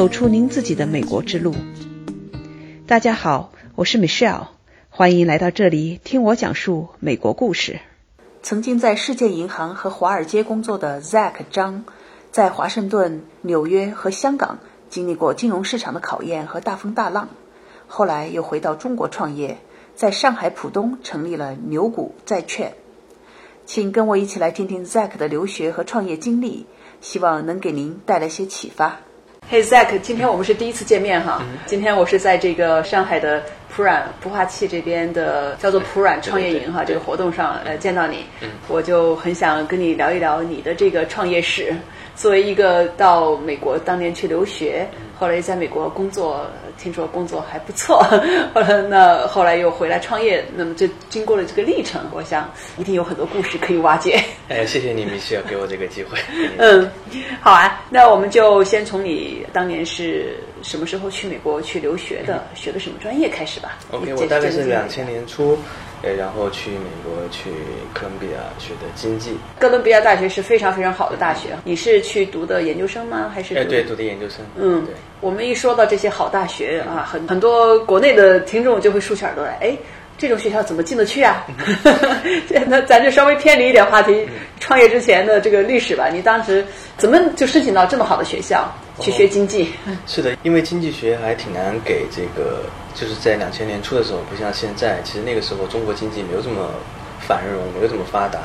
走出您自己的美国之路。大家好，我是 Michelle，欢迎来到这里听我讲述美国故事。曾经在世界银行和华尔街工作的 Zack 张，在华盛顿、纽约和香港经历过金融市场的考验和大风大浪，后来又回到中国创业，在上海浦东成立了牛股债券。请跟我一起来听听 Zack 的留学和创业经历，希望能给您带来些启发。Hey Zack，今天我们是第一次见面哈。今天我是在这个上海的普软孵化器这边的叫做普软创业营哈这个活动上呃见到你，我就很想跟你聊一聊你的这个创业史。作为一个到美国当年去留学，后来在美国工作，听说工作还不错，后来那后来又回来创业，那么这经过了这个历程，我想一定有很多故事可以挖掘。哎，谢谢你，米歇尔，给我这个机会。嗯，好啊，那我们就先从你当年是什么时候去美国去留学的，学的什么专业开始吧。OK，我大概是两千年初。呃，然后去美国去哥伦比亚学的经济。哥伦比亚大学是非常非常好的大学。你是去读的研究生吗？还是？哎，对，读的研究生。嗯，对。我们一说到这些好大学啊，很很多国内的听众就会竖起耳朵来，哎。这种学校怎么进得去啊？那咱就稍微偏离一点话题，创业之前的这个历史吧。你当时怎么就申请到这么好的学校去学经济？是的，因为经济学还挺难给这个，就是在两千年初的时候，不像现在，其实那个时候中国经济没有这么繁荣，没有这么发达。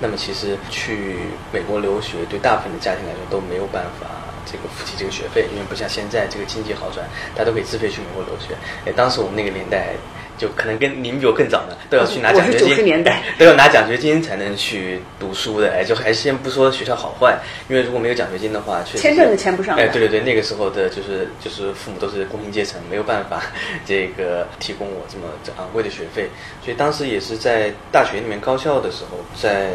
那么其实去美国留学，对大部分的家庭来说都没有办法这个付起这个学费，因为不像现在这个经济好转，大家都可以自费去美国留学。哎，当时我们那个年代。就可能跟您比我更早的都要去拿奖学金，年代 都要拿奖学金才能去读书的。哎，就还是先不说学校好坏，因为如果没有奖学金的话，确实签证都签不上。哎，对对对，那个时候的就是就是父母都是工薪阶层，没有办法这个提供我这么昂贵的学费。所以当时也是在大学里面高校的时候，在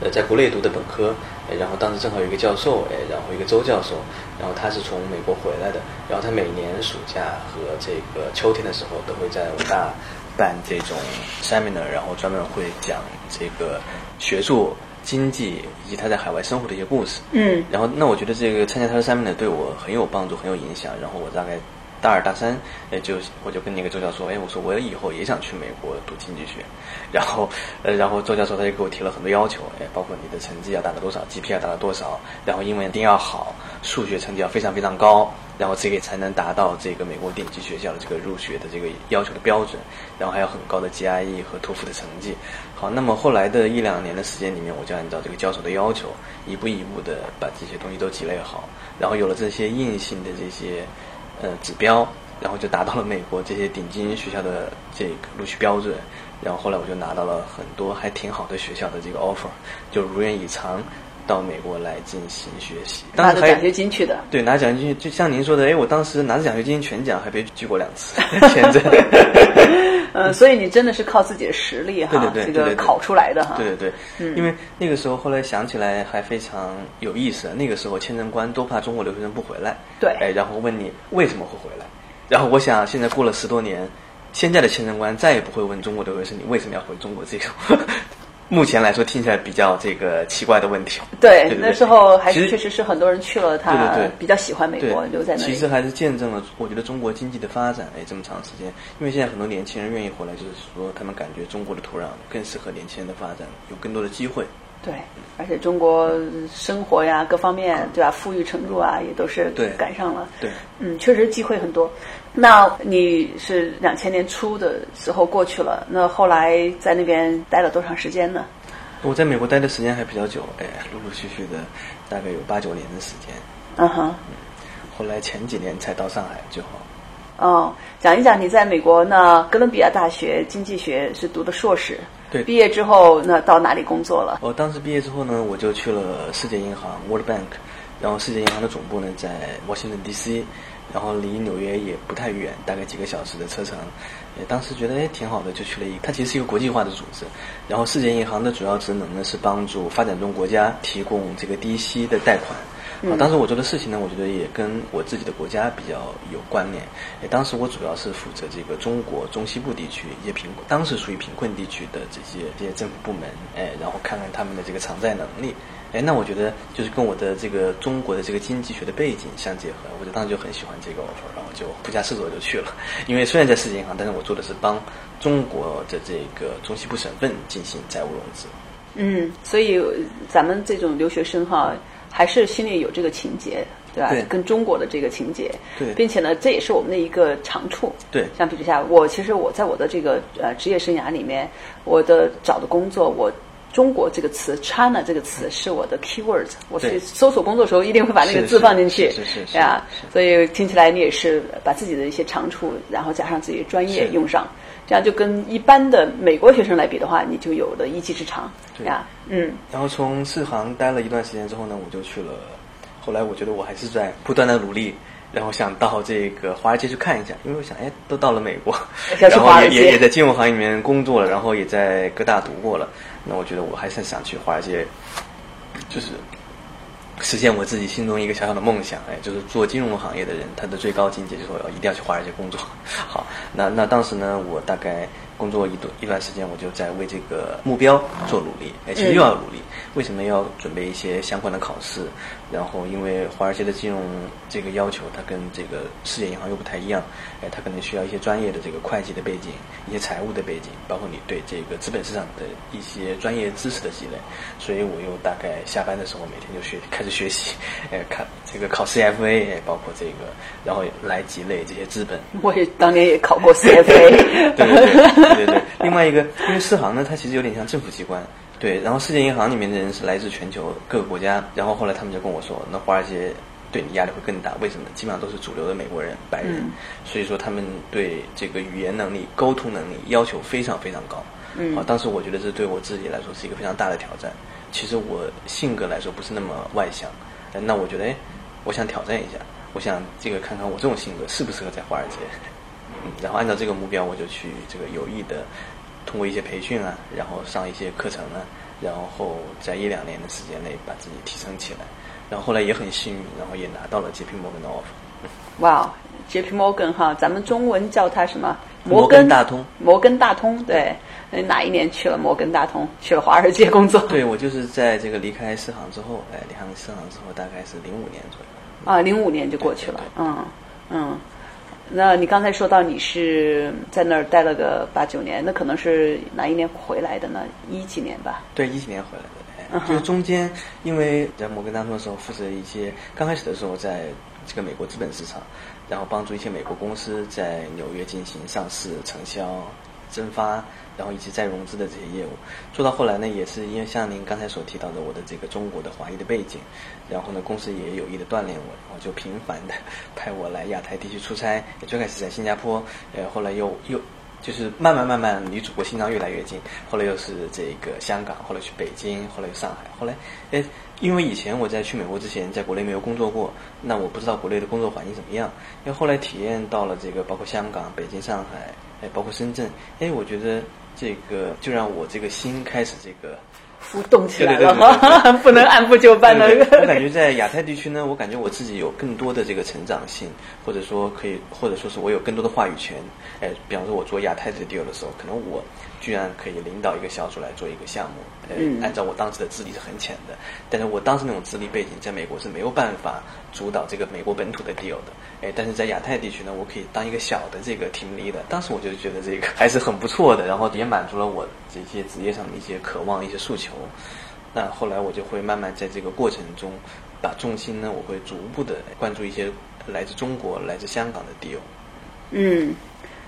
呃在国内读的本科。然后当时正好有一个教授，哎，然后一个周教授，然后他是从美国回来的，然后他每年暑假和这个秋天的时候都会在武大办这种 seminar，然后专门会讲这个学术、经济以及他在海外生活的一些故事。嗯。然后那我觉得这个参加他的 seminar 对我很有帮助，很有影响。然后我大概。大二大三，哎，就我就跟那个周教授说，哎，我说我以后也想去美国读经济学，然后，呃，然后周教授他就给我提了很多要求，哎，包括你的成绩要达到多少，GPA 要达到多少，然后英文一定要好，数学成绩要非常非常高，然后这个才能达到这个美国顶级学校的这个入学的这个要求的标准，然后还有很高的 GRE 和托福的成绩。好，那么后来的一两年的时间里面，我就按照这个教授的要求，一步一步的把这些东西都积累好，然后有了这些硬性的这些。呃，指标，然后就达到了美国这些顶尖学校的这个录取标准，然后后来我就拿到了很多还挺好的学校的这个 offer，就如愿以偿到美国来进行学习。拿着奖学金去的。对，拿奖学金，就像您说的，哎，我当时拿着奖学金全奖，还被拒过两次签证。呃，所以你真的是靠自己的实力哈，这个考出来的哈。对对对，嗯，因为那个时候后来想起来还非常有意思。那个时候签证官都怕中国留学生不回来，对，哎，然后问你为什么会回来，然后我想现在过了十多年，现在的签证官再也不会问中国留学生你为什么要回中国这种。目前来说，听起来比较这个奇怪的问题。对，那时候还是确实是很多人去了，他比较喜欢美国，留在那里。其实还是见证了，我觉得中国经济的发展，哎，这么长时间。因为现在很多年轻人愿意回来，就是说他们感觉中国的土壤更适合年轻人的发展，有更多的机会。对，而且中国生活呀，各方面对吧，富裕程度啊，也都是赶上了。对，嗯，确实机会很多。那你是两千年初的时候过去了，那后来在那边待了多长时间呢？我在美国待的时间还比较久，哎，陆陆续续的大概有八九年的时间。嗯哼。后来前几年才到上海就好。哦，讲一讲你在美国那哥伦比亚大学经济学是读的硕士。对。毕业之后那到哪里工作了？我当时毕业之后呢，我就去了世界银行 （World Bank），然后世界银行的总部呢在 Washington D.C。然后离纽约也不太远，大概几个小时的车程。当时觉得哎挺好的，就去了一。它其实是一个国际化的组织。然后世界银行的主要职能呢是帮助发展中国家提供这个低息的贷款。啊，当时我做的事情呢，我觉得也跟我自己的国家比较有关联。哎，当时我主要是负责这个中国中西部地区一些贫，当时属于贫困地区的这些这些政府部门，哎，然后看看他们的这个偿债能力。哎，那我觉得就是跟我的这个中国的这个经济学的背景相结合，我就当时就很喜欢这个 offer，然后就不假思索就去了。因为虽然在世界银行，但是我做的是帮中国的这个中西部省份进行债务融资。嗯，所以咱们这种留学生哈，还是心里有这个情节，对吧？对跟中国的这个情节，对并且呢，这也是我们的一个长处。对相比之下，我其实我在我的这个呃职业生涯里面，我的找的工作，我中国这个词 “China” 这个词是我的 keyword，我去搜索工作的时候一定会把那个字放进去，是是是啊，所以听起来你也是把自己的一些长处，然后加上自己的专业用上，这样就跟一般的美国学生来比的话，你就有了一技之长，对。呀，嗯。然后从世行待了一段时间之后呢，我就去了。后来我觉得我还是在不断的努力，然后想到这个华尔街去看一下，因为我想，哎，都到了美国，然后华尔街。也也也在金融行业里面工作了，然后也在各大读过了，那我觉得我还是想去华尔街，就是实现我自己心中一个小小的梦想，哎，就是做金融行业的人，他的最高境界就是我要一定要去华尔街工作。好，那那当时呢，我大概工作一段一段时间，我就在为这个目标做努力，哎，其实又要努力。为什么要准备一些相关的考试？然后因为华尔街的金融这个要求，它跟这个世界银行又不太一样，哎，它可能需要一些专业的这个会计的背景，一些财务的背景，包括你对这个资本市场的一些专业知识的积累。所以我又大概下班的时候，每天就学开始学习，哎，看这个考 CFA，哎，包括这个，然后来积累这些资本。我也当年也考过 CFA，对对对对。另外一个，因为世行呢，它其实有点像政府机关，对。然后世界银行里面的人是来自全球各个国家，然后后来他们就跟我说，那华尔街对你压力会更大，为什么？基本上都是主流的美国人、白人，嗯所以说他们对这个语言能力、沟通能力要求非常非常高。嗯啊，当时我觉得这对我自己来说是一个非常大的挑战。其实我性格来说不是那么外向，呃那我觉得，哎，我想挑战一下，我想这个看看我这种性格适不适合在华尔街。嗯，然后按照这个目标，我就去这个有意的通过一些培训啊，然后上一些课程啊，然后在一两年的时间内把自己提升起来。然后后来也很幸运，然后也拿到了 JP Morgan 的 offer。哇，JP Morgan 哈，咱们中文叫它什么？摩根根大通。摩根大通，对。呃哪一年去了摩根大通？去了华尔街工作？对，我就是在这个离开市行之后，哎，离开市行之后大概是零五年左右。啊，零五年就过去了对对。嗯嗯，那你刚才说到你是在那儿待了个八九年，那可能是哪一年回来的呢？一几年吧。对，一几年回来的。就是中间，因为在摩根大通的时候负责一些，刚开始的时候在这个美国资本市场，然后帮助一些美国公司在纽约进行上市、承销、增发，然后以及再融资的这些业务。做到后来呢，也是因为像您刚才所提到的我的这个中国的华裔的背景，然后呢，公司也有意的锻炼我，然后就频繁的派我来亚太地区出差。最开始在新加坡，呃，后来又又。就是慢慢慢慢离祖国心脏越来越近，后来又是这个香港，后来去北京，后来又上海，后来，哎，因为以前我在去美国之前，在国内没有工作过，那我不知道国内的工作环境怎么样。因为后来体验到了这个，包括香港、北京、上海，哎，包括深圳，哎，我觉得这个就让我这个心开始这个浮动起来对对对了，不能按部就班的我感觉在亚太地区呢，我感觉我自己有更多的这个成长性，或者说可以，或者说是我有更多的话语权。哎，比方说我做亚太的 deal 的时候，可能我居然可以领导一个小组来做一个项目。呃，嗯按照我当时的资历是很浅的，但是我当时那种资历背景，在美国是没有办法主导这个美国本土的 deal 的。哎，但是在亚太地区呢，我可以当一个小的这个 team leader。当时我就觉得这个还是很不错的，然后也满足了我这些职业上的一些渴望、一些诉求。那后来我就会慢慢在这个过程中，把重心呢，我会逐步的关注一些来自中国、来自香港的 deal。嗯，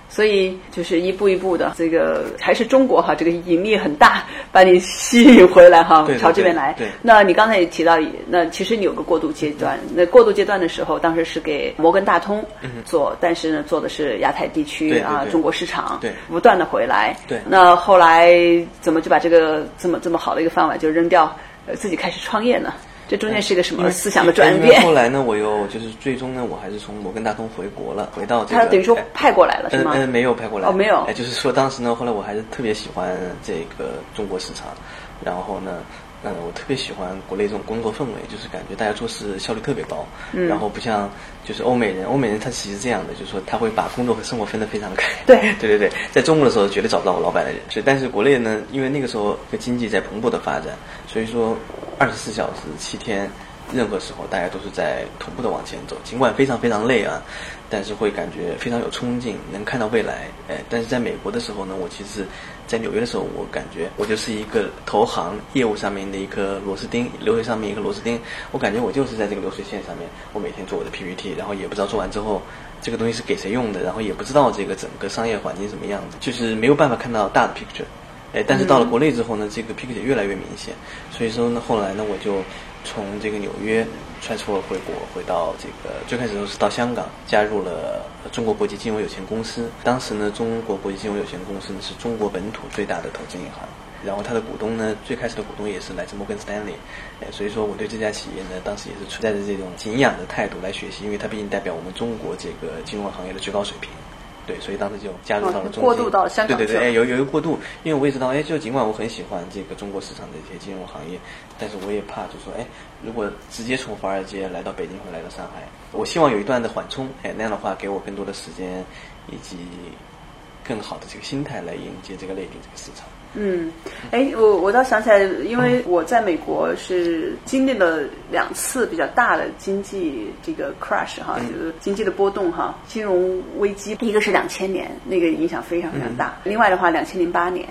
所以就是一步一步的，这个还是中国哈，这个引力很大，把你吸引回来哈，朝这边来。对对那你刚才也提到，那其实你有个过渡阶段，那过渡阶段的时候，当时是给摩根大通做，但是呢，做的是亚太地区啊，中国市场，对不断的回来。对那后来怎么就把这个这么这么好的一个饭碗就扔掉，呃，自己开始创业呢？这中间是一个什么思想的转因为变？后来呢，我又就是最终呢，我还是从摩根大通回国了，回到这个。他等于说哎派过来了是吗？嗯嗯，没有派过来。哦没有哎，就是说当时呢，后来我还是特别喜欢这个中国市场，然后呢，嗯，我特别喜欢国内这种工作氛围，就是感觉大家做事效率特别高，嗯然后不像就是欧美人，欧美人他其实这样的，就是说他会把工作和生活分得非常开。对 对对对，在中国的时候绝对找不到我老板的人，所以但是国内呢，因为那个时候经济在蓬勃的发展，所以说二十四小时七天。任何时候，大家都是在同步的往前走，尽管非常非常累啊，但是会感觉非常有冲劲，能看到未来。哎，但是在美国的时候呢，我其实，在纽约的时候，我感觉我就是一个投行业务上面的一颗螺丝钉，流水上面一个螺丝钉。我感觉我就是在这个流水线上面，我每天做我的 PPT，然后也不知道做完之后这个东西是给谁用的，然后也不知道这个整个商业环境什么样子，就是没有办法看到大的 picture。哎，但是到了国内之后呢，这个 picture 越来越明显。所以说呢，后来呢，我就。从这个纽约穿梭回国，回到这个最开始都是到香港，加入了中国国际金融有限公司。当时呢，中国国际金融有限公司呢是中国本土最大的投资银行，然后它的股东呢，最开始的股东也是来自摩根斯丹利。哎，所以说我对这家企业呢，当时也是存在着这种敬仰的态度来学习，因为它毕竟代表我们中国这个金融行业的最高水平。对，所以当时就加入到了中过渡到香港。对对对，哎，有有一个过渡，因为我也知道，哎，就尽管我很喜欢这个中国市场的一些金融行业，但是我也怕，就说，哎，如果直接从华尔街来到北京或来到上海，我希望有一段的缓冲，哎，那样的话给我更多的时间以及更好的这个心态来迎接这个内地这个市场。嗯，哎，我我倒想起来，因为我在美国是经历了两次比较大的经济这个 crash 哈，就是经济的波动哈，金融危机，一个是两千年，那个影响非常非常大；另外的话，两千零八年，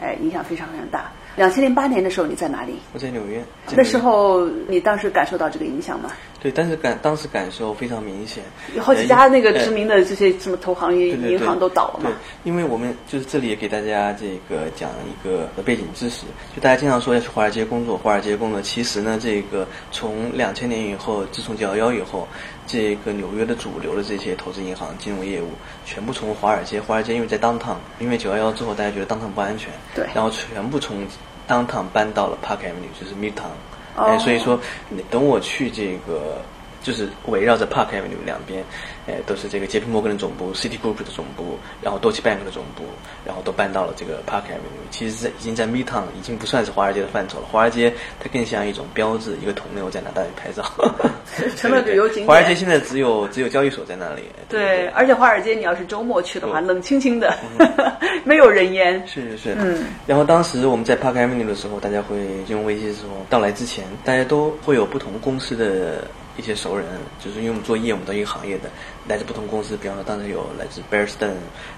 哎，影响非常非常大。两千零八年的时候，你在哪里？我在纽约。那时候你当时感受到这个影响吗？对，但是感当时感受非常明显。有好几家那个知名的这些什么投行、银行都倒了嘛。对，因为我们就是这里也给大家这个讲一个背景知识，就大家经常说要去华尔街工作，华尔街工作，其实呢，这个从两千年以后，自从九幺幺以后，这个纽约的主流的这些投资银行、金融业务，全部从华尔街，华尔街因为在 downtown，因为九幺幺之后大家觉得 downtown 不安全，对，然后全部从 downtown 搬到了 Park Avenue，就是 Midtown，哎，所以说，等我去这个。就是围绕着 Park Avenue 两边，哎，都是这个杰皮摩根的总部、City Group 的总部，然后 Deutsche Bank 的总部，然后都搬到了这个 Park Avenue。其实，在已经在 Midtown 已经不算是华尔街的范畴了。华尔街它更像一种标志，一个铜牛在那大里拍照，成了旅游景点。华尔街现在只有只有交易所在那里。对，而且华尔街你要是周末去的话，冷清清的，没有人烟。是是是。嗯。然后当时我们在 Park Avenue 的时候，大家会金融危机的时候到来之前，大家都会有不同公司的。一些熟人，就是因为我们做业务，我们一个行业的，来自不同公司，比方说当时有来自 Bear Stearns，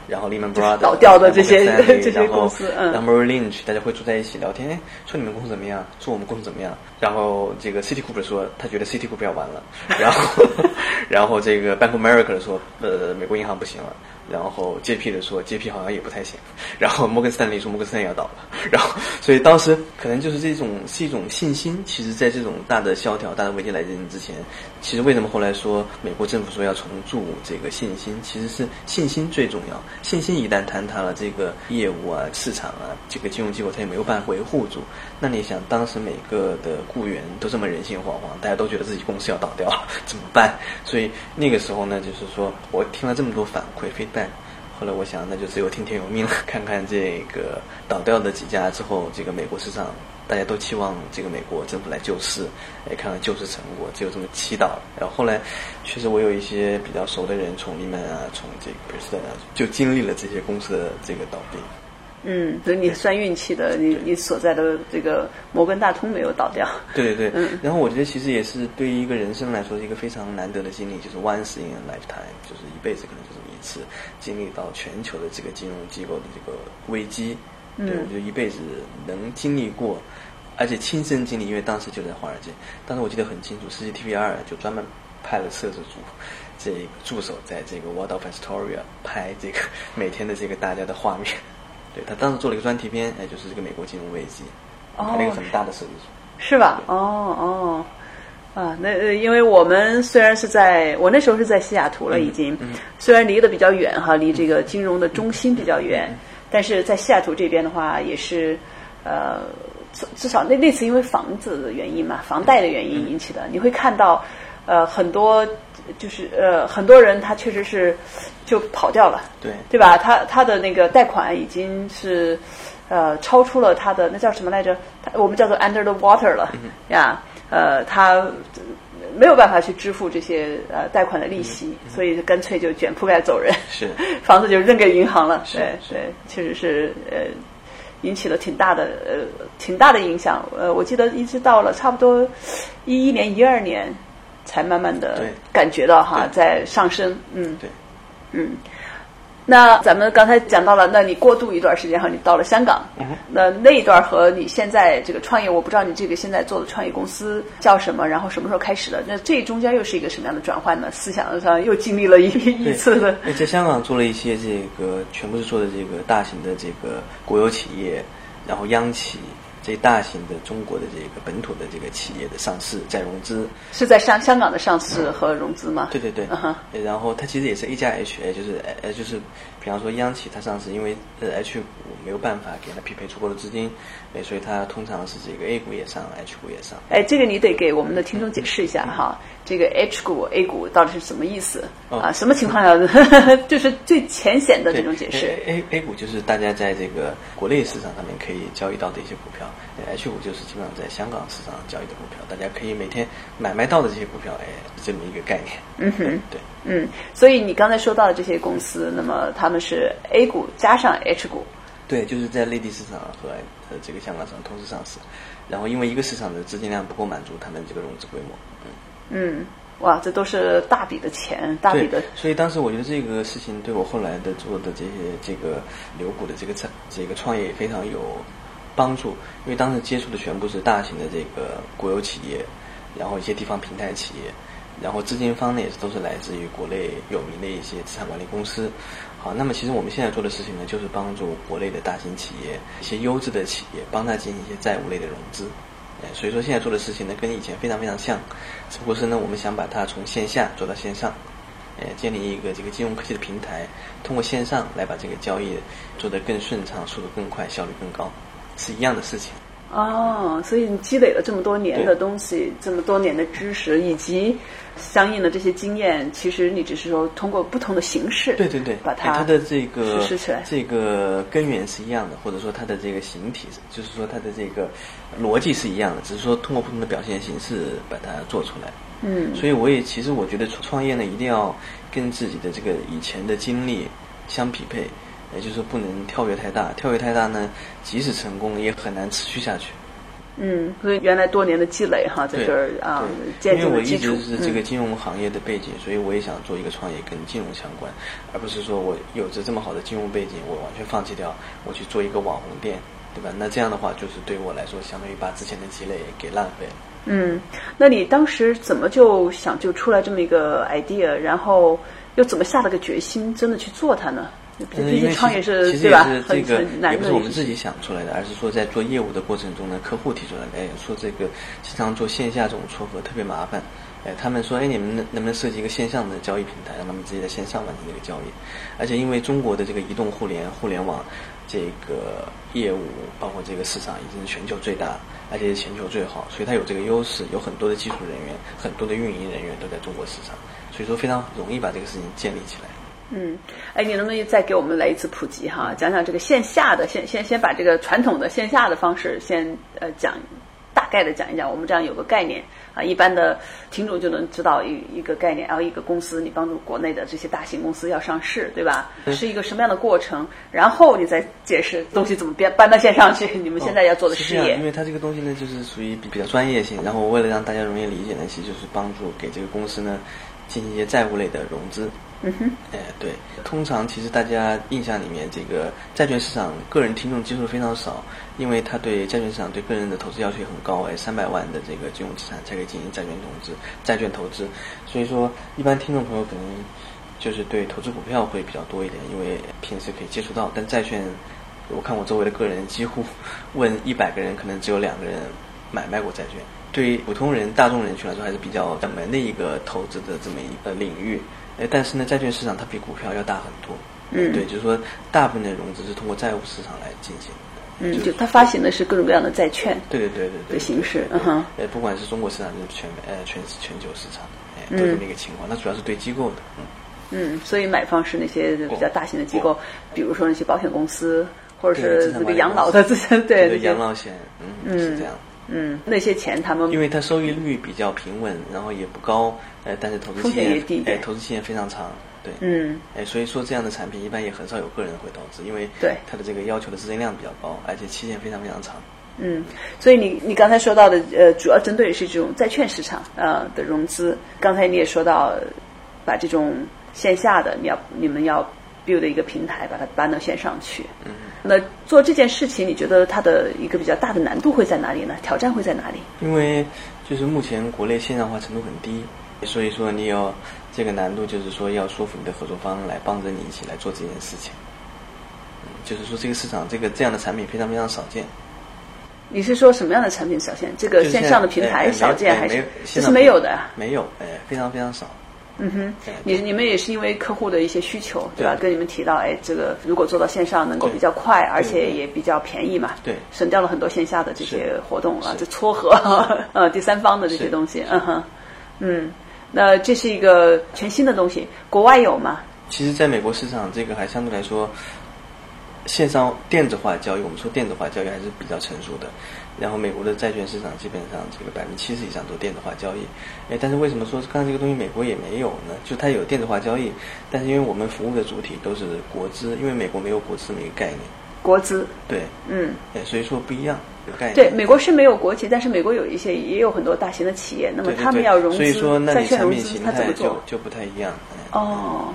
然后 Lehman Brothers 倒掉的这些这些公司，然后 Merrill Lynch，大家会坐在一起聊天，哎，说你们公司怎么样？说我们公司怎么样？然后 这个 City Group 说他觉得 City Group 要完了，然后 然后这个 Bank of America 说呃美国银行不行了。然后 JP 的说 JP 好像也不太行，然后摩根斯坦利说摩根斯坦利要倒了，然后所以当时可能就是这种是一种信心。其实，在这种大的萧条、大的危机来临之前，其实为什么后来说美国政府说要重铸这个信心，其实是信心最重要。信心一旦坍塌了，这个业务啊、市场啊、这个金融机构它也没有办法维护住。那你想，当时每个的雇员都这么人心惶惶，大家都觉得自己公司要倒掉了，怎么办？所以那个时候呢，就是说我听了这么多反馈，feedback。后来我想，那就只有听天由命了。看看这个倒掉的几家之后，这个美国市场，大家都期望这个美国政府来救市，来看看救市成果，只有这么祈祷。然后后来，确实我有一些比较熟的人，从你们啊，从这个，就经历了这些公司的这个倒闭。嗯，所以你算运气的，你你所在的这个摩根大通没有倒掉。对对对，嗯。然后我觉得其实也是对于一个人生来说是，一个非常难得的经历，就是 once in a lifetime，就是一辈子可能就这么一次经历到全球的这个金融机构的这个危机。对，我觉得一辈子能经历过，而且亲身经历，因为当时就在华尔街。当时我记得很清楚，CCTV 二就专门派了摄制组，这个助手在这个 Waldorf Astoria 拍这个每天的这个大家的画面。对他当时做了一个专题片，哎，就是这个美国金融危机，拍了一个很大的设计组，是吧？哦哦，啊，那因为我们虽然是在我那时候是在西雅图了，已经，虽然离得比较远哈，离这个金融的中心比较远，但是在西雅图这边的话，也是呃，至至少那那次因为房子的原因嘛，房贷的原因引起的，你会看到呃，很多就是呃，很多人他确实是就跑掉了，对对吧？他他的那个贷款已经是呃超出了他的那叫什么来着？他我们叫做 under the water 了呀，呃，他没有办法去支付这些呃贷款的利息，所以干脆就卷铺盖走人，是 房子就扔给银行了。是对对，确实是呃。引起了挺大的呃挺大的影响，呃，我记得一直到了差不多一一年、一二年，才慢慢的感觉到哈在上升，嗯对。嗯。那咱们刚才讲到了，那你过渡一段时间哈，你到了香港，那那一段和你现在这个创业，我不知道你这个现在做的创业公司叫什么，然后什么时候开始的？那这中间又是一个什么样的转换呢？思想上又经历了一一次的，对，在香港做了一些这个，全部是做的这个大型的这个国有企业，然后央企这大型的中国的这个本土的这个企业的上市再融资，是在香香港的上市和融资吗？对对对然后它其实也是 A 加 H，呃就是呃就是，比方说央企它上市，因为呃 H 股没有办法给它匹配足够的资金，呃所以它通常是这个 A 股也上，H 股也上。哎，这个你得给我们的听众解释一下哈，这个 H 股、A 股到底是什么意思、哦啊？什么情况下 就是最浅显的这种解释？A A 股就是大家在这个国内市场上面可以交易到的一些股票呃，H 股就是基本上在香港市场交易的股票，大家可以每天买卖到的这些股票，哎，这么一个概念。嗯哼，对。嗯，所以你刚才说到的这些公司，那么他们是 A 股加上 H 股，对，就是在内地市场和呃这个香港市场同时上市，然后因为一个市场的资金量不够满足他们这个融资规模，嗯，嗯，哇，这都是大笔的钱，大笔的，，所以当时我觉得这个事情对我后来的做的这些这个留股的这个创这个创业也非常有帮助，因为当时接触的全部是大型的这个国有企业，然后一些地方平台企业，然后资金方呢也是都是来自于国内有名的一些资产管理公司。好，那么其实我们现在做的事情呢，就是帮助国内的大型企业、一些优质的企业，帮他进行一些债务类的融资。哎，所以说现在做的事情呢，跟以前非常非常像，只不过是呢，我们想把它从线下做到线上，哎，建立一个这个金融科技的平台，通过线上来把这个交易做得更顺畅、速度更快、效率更高，是一样的事情。哦，所以你积累了这么多年的东西，这么多年的知识，以及相应的这些经验，其实你只是说通过不同的形式，对对对，把它哎它的这个实施起来。这个根源是一样的，或者说它的这个形体，就是说它的这个逻辑是一样的，只是说通过不同的表现形式把它做出来。嗯，所以我也其实我觉得创业呢，一定要跟自己的这个以前的经历相匹配，也就是说不能跳跃太大，跳跃太大呢，即使成功也很难持续下去。嗯，所以原来多年的积累哈，在这儿啊因为我一直。是这个嗯金融行业的背景，所以我也想做一个创业跟金融相关，而不是说我有着这么好的金融背景，我完全放弃掉，我去做一个网红店，对吧？那这样的话，就是对我来说，相当于把之前的积累给浪费了。嗯，那你当时怎么就想就出来这么一个 idea，然后又怎么下了个决心，真的去做它呢？毕嗯，因为创业是其实对吧？也是这个也不是我们自己想出来的，而是说在做业务的过程中呢，客户提出来的，哎，说这个经常做线下这种撮合特别麻烦，哎，他们说，哎，你们能能不能设计一个线上的交易平台，让他们直接在线上完成这个交易？而且因为中国的这个移动互联互联网这个业务，包括这个市场已经是全球最大，而且是全球最好，所以它有这个优势，有很多的技术人员，很多的运营人员都在中国市场，所以说非常容易把这个事情建立起来。嗯，哎，你能不能再给我们来一次普及哈？讲讲这个线下的，先先先把这个传统的线下的方式先呃讲，大概的讲一讲，我们这样有个概念啊，一般的听众就能知道一一个概念。然后一个公司，你帮助国内的这些大型公司要上市，对吧？是一个什么样的过程？然后你再解释东西怎么搬搬到线上去。你们现在要做的事业因，为它这个东西呢，就是属于比比较专业性，然后为了让大家容易理解呢，其实就是帮助给这个公司呢进行一些债务类的融资。嗯哼，哎，对，通常其实大家印象里面，这个债券市场个人听众接触非常少，因为他对债券市场对个人的投资要求也很高，哎，三百万的这个金融资产才可以进行债券投资、债券投资，所以说一般听众朋友可能就是对投资股票会比较多一点，因为平时可以接触到，但债券，我看我周围的个人几乎问一百个人，可能只有两个人买卖过债券。对于普通人、大众人群来说，还是比较冷门的一个投资的这么一个领域。哎，但是呢，债券市场它比股票要大很多。嗯对，就是说，大部分的融资是通过债务市场来进行的。嗯，就它发行的是各种各样的债券对对对对对的形式，嗯哼。哎，不管是中国市场，还是全呃全全球市场，哎，都是那个情况。那主要是对机构的，嗯。嗯，所以买方是那些比较大型的机构，比如说那些保险公司，或者是那个养老的这些，对养老险，嗯，是这样。嗯，那些钱他们因为它收益率比较平稳，然后也不高，呃，但是投资期限哎，投资期限非常长，对，嗯，哎，所以说这样的产品一般也很少有个人会投资，因为对它的这个要求的资金量比较高，而且期限非常非常长。嗯，所以你你刚才说到的呃，主要针对的是这种债券市场呃的融资。刚才你也说到，把这种线下的你要你们要 build 一个平台，把它搬到线上去。嗯。那做这件事情，你觉得它的一个比较大的难度会在哪里呢？挑战会在哪里？因为就是目前国内线上化程度很低，所以说你有这个难度就是说要说服你的合作方来帮着你一起来做这件事情。嗯，就是说这个市场这个这样的产品非常非常少见。你是说什么样的产品少见？这个线上的平台少见还是这是没有的？没有，哎，非常非常少。嗯哼，你你们也是因为客户的一些需求，对。吧？跟你们提到，哎，这个如果做到线上能够比较快，而且也比较便宜嘛，对，省掉了很多线下的这些活动啊，就撮合 呃第三方的这些东西，嗯哼，嗯，那这是一个全新的东西，国外有吗？其实，在美国市场，这个还相对来说。线上电子化交易，我们说电子化交易还是比较成熟的。然后美国的债券市场基本上这个百分之七十以上都电子化交易。哎，但是为什么说刚才这个东西美国也没有呢？就它有电子化交易，但是因为我们服务的主体都是国资，因为美国没有国资这么一个概念。国资。对。嗯。哎，所以说不一样有概念。对，美国是没有国企，但是美国有一些也有很多大型的企业，那么他们要融资，所以说那债券融资，他怎么做？就不太一样。哦。嗯，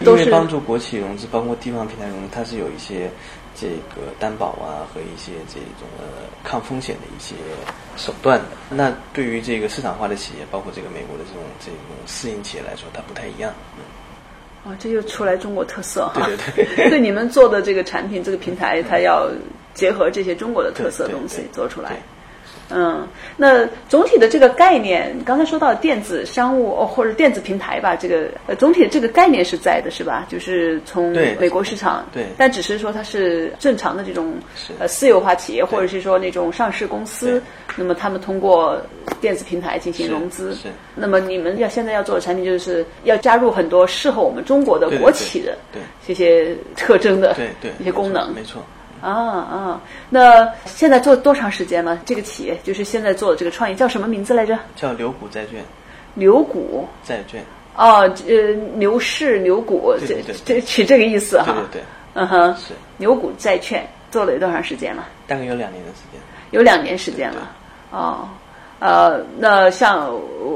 因为帮助国企融资，包括地方平台融资，它是有一些这个担保啊和一些这种呃抗风险的一些手段的。那对于这个市场化的企业，包括这个美国的这种这种私营企业来说，它不太一样。哦，这就出来中国特色哈。对对对。对你们做的这个产品，这个平台，它要结合这些中国的特色东西做出来。嗯，那总体的这个概念，刚才说到电子商务哦，或者电子平台吧，这个呃，总体的这个概念是在的，是吧？就是从美国市场，对，但只是说它是正常的这种呃私有化企业，或者是说那种上市公司，那么他们通过电子平台进行融资。是。那么你们要现在要做的产品，就是要加入很多适合我们中国的国企的这些特征的对对一些功能，没错。啊啊，那现在做多长时间了？这个企业就是现在做的这个创业叫什么名字来着？叫牛股债券。牛股债券。哦，呃，牛市牛股，这这取这个意思哈。对对对。嗯哼。是。牛股债券做了有多长时间了？大概有两年的时间。有两年时间了。哦。呃，那像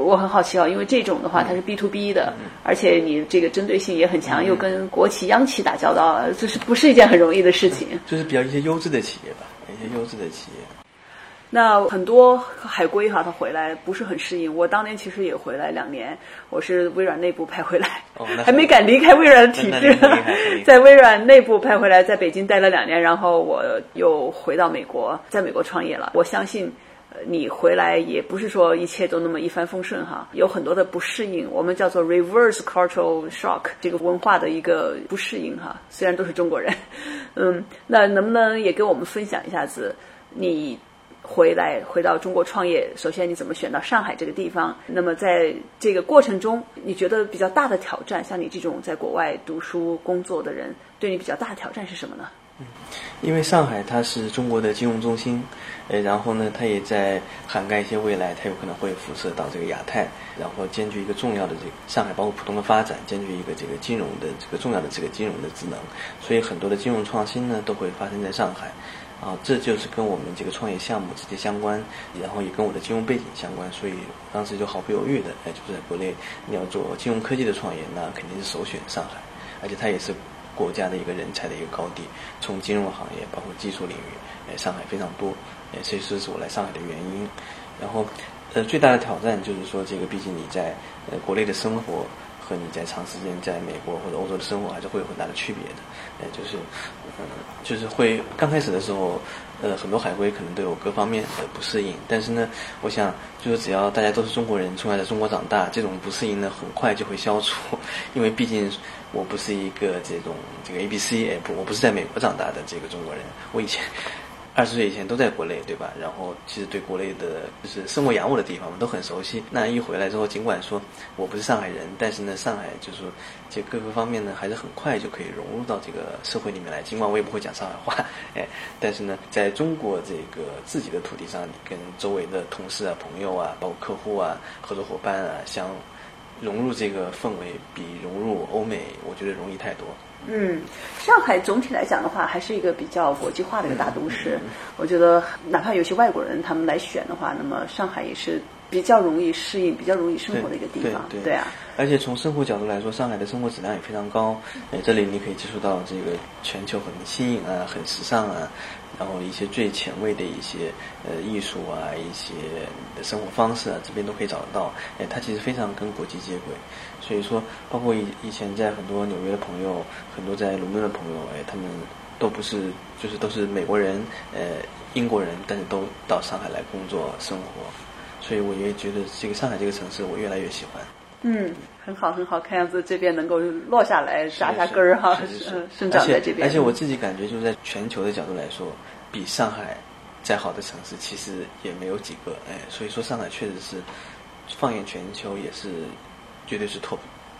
我很好奇哦，因为这种的话它是 B to B 的，而且你这个针对性也很强，又跟国企、央企打交道，这是不是一件很容易的事情？就是比较一些优质的企业吧，一些优质的企业。那很多海归哈，他回来不是很适应。我当年其实也回来两年，我是微软内部派回来，还没敢离开微软的体制，在微软内部派回来，在北京待了两年，然后我又回到美国，在美国创业了。我相信。你回来也不是说一切都那么一帆风顺哈，有很多的不适应，我们叫做 reverse cultural shock，这个文化的一个不适应哈。虽然都是中国人，嗯，那能不能也跟我们分享一下子，你回来回到中国创业，首先你怎么选到上海这个地方？那么在这个过程中，你觉得比较大的挑战，像你这种在国外读书工作的人，对你比较大的挑战是什么呢？嗯，因为上海它是中国的金融中心，呃，然后呢，它也在涵盖一些未来，它有可能会辐射到这个亚太，然后兼具一个重要的这个上海包括浦东的发展，兼具一个这个金融的这个重要的这个金融的职能，所以很多的金融创新呢都会发生在上海，啊，这就是跟我们这个创业项目直接相关，然后也跟我的金融背景相关，所以当时就毫不犹豫的，哎，就是在国内你要做金融科技的创业，那肯定是首选上海，而且它也是。国家的一个人才的一个高地，从金融行业包括技术领域，呃，上海非常多，呃，所以这是我来上海的原因。然后，呃，最大的挑战就是说，这个毕竟你在呃国内的生活和你在长时间在美国或者欧洲的生活还是会有很大的区别的，呃，就是，嗯，就是会刚开始的时候。呃，很多海归可能都有各方面的不适应，但是呢，我想就是只要大家都是中国人，从小在中国长大，这种不适应呢，很快就会消除。因为毕竟我不是一个这种这个 A B C，哎不，我不是在美国长大的这个中国人。我以前二十岁以前都在国内，对吧？然后其实对国内的就是生活养我的地方，我们都很熟悉。那一回来之后，尽管说我不是上海人，但是呢，上海就是说，这各个方面呢，还是很快就可以融入到这个社会里面来。尽管我也不会讲上海话，哎，但是呢，在中国这个自己的土地上，你跟周围的同事啊、朋友啊、包括客户啊、合作伙伴啊，相融入这个氛围，比融入欧美，我觉得容易太多。嗯，上海总体来讲的话，还是一个比较国际化的一个大都市。我觉得，哪怕有些外国人他们来选的话，那么上海也是比较容易适应、比较容易生活的一个地方。对啊。而且从生活角度来说，上海的生活质量也非常高。哎，这里你可以接触到这个全球很新颖啊、很时尚啊，然后一些最前卫的一些呃艺术啊、一些的生活方式啊，这边都可以找得到。哎，它其实非常跟国际接轨。所以说，包括以以前在很多纽约的朋友，很多在伦敦的朋友，哎，他们都不是，就是都是美国人，呃，英国人，但是都到上海来工作生活。所以我也觉得这个上海这个城市，我越来越喜欢。嗯，很好，很好，看样子这边能够落下来扎下根儿哈，生长在这边。而且我自己感觉，就是在全球的角度来说，比上海再好的城市其实也没有几个。哎，所以说上海确实是放眼全球也是绝对是 top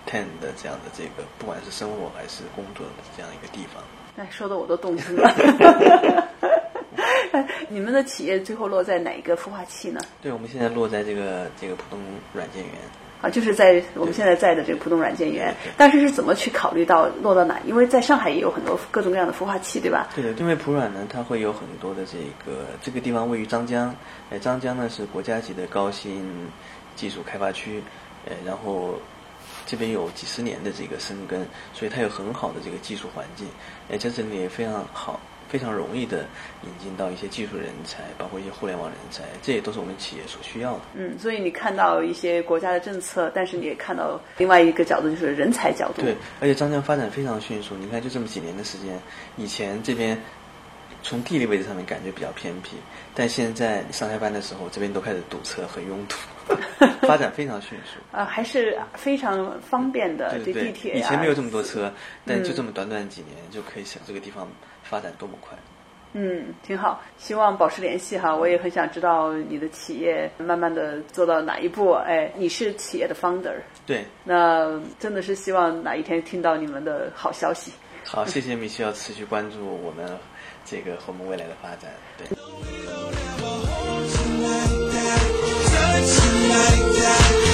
ten 的这样的这个，不管是生活还是工作的这样一个地方。哎，说的我都动心了。你们的企业最后落在哪一个孵化器呢？对，我们现在落在这个这个浦东软件园。啊，就是在我们现在在的这个浦东软件园，但是是怎么去考虑到落到哪？因为在上海也有很多各种各样的孵化器，对吧？对的，因为普软呢，它会有很多的这个这个地方位于张江，哎，张江呢是国家级的高新技术开发区，哎，然后这边有几十年的这个生根，所以它有很好的这个技术环境，哎，在这里也非常好。非常容易的引进到一些技术人才，包括一些互联网人才，这也都是我们企业所需要的。嗯，所以你看到一些国家的政策，但是你也看到另外一个角度，就是人才角度。对，而且张江发展非常迅速。你看，就这么几年的时间，以前这边从地理位置上面感觉比较偏僻，但现在上下班的时候，这边都开始堵车，很拥堵，发展非常迅速。啊，还是非常方便的，对地铁。以前没有这么多车，但就这么短短几年，就可以想这个地方。发展多么快，嗯，挺好。希望保持联系哈，我也很想知道你的企业慢慢的做到哪一步。哎，你是企业的 founder，对，那真的是希望哪一天听到你们的好消息。好，谢谢米需要持续关注我们这个和我们未来的发展。对。Like that.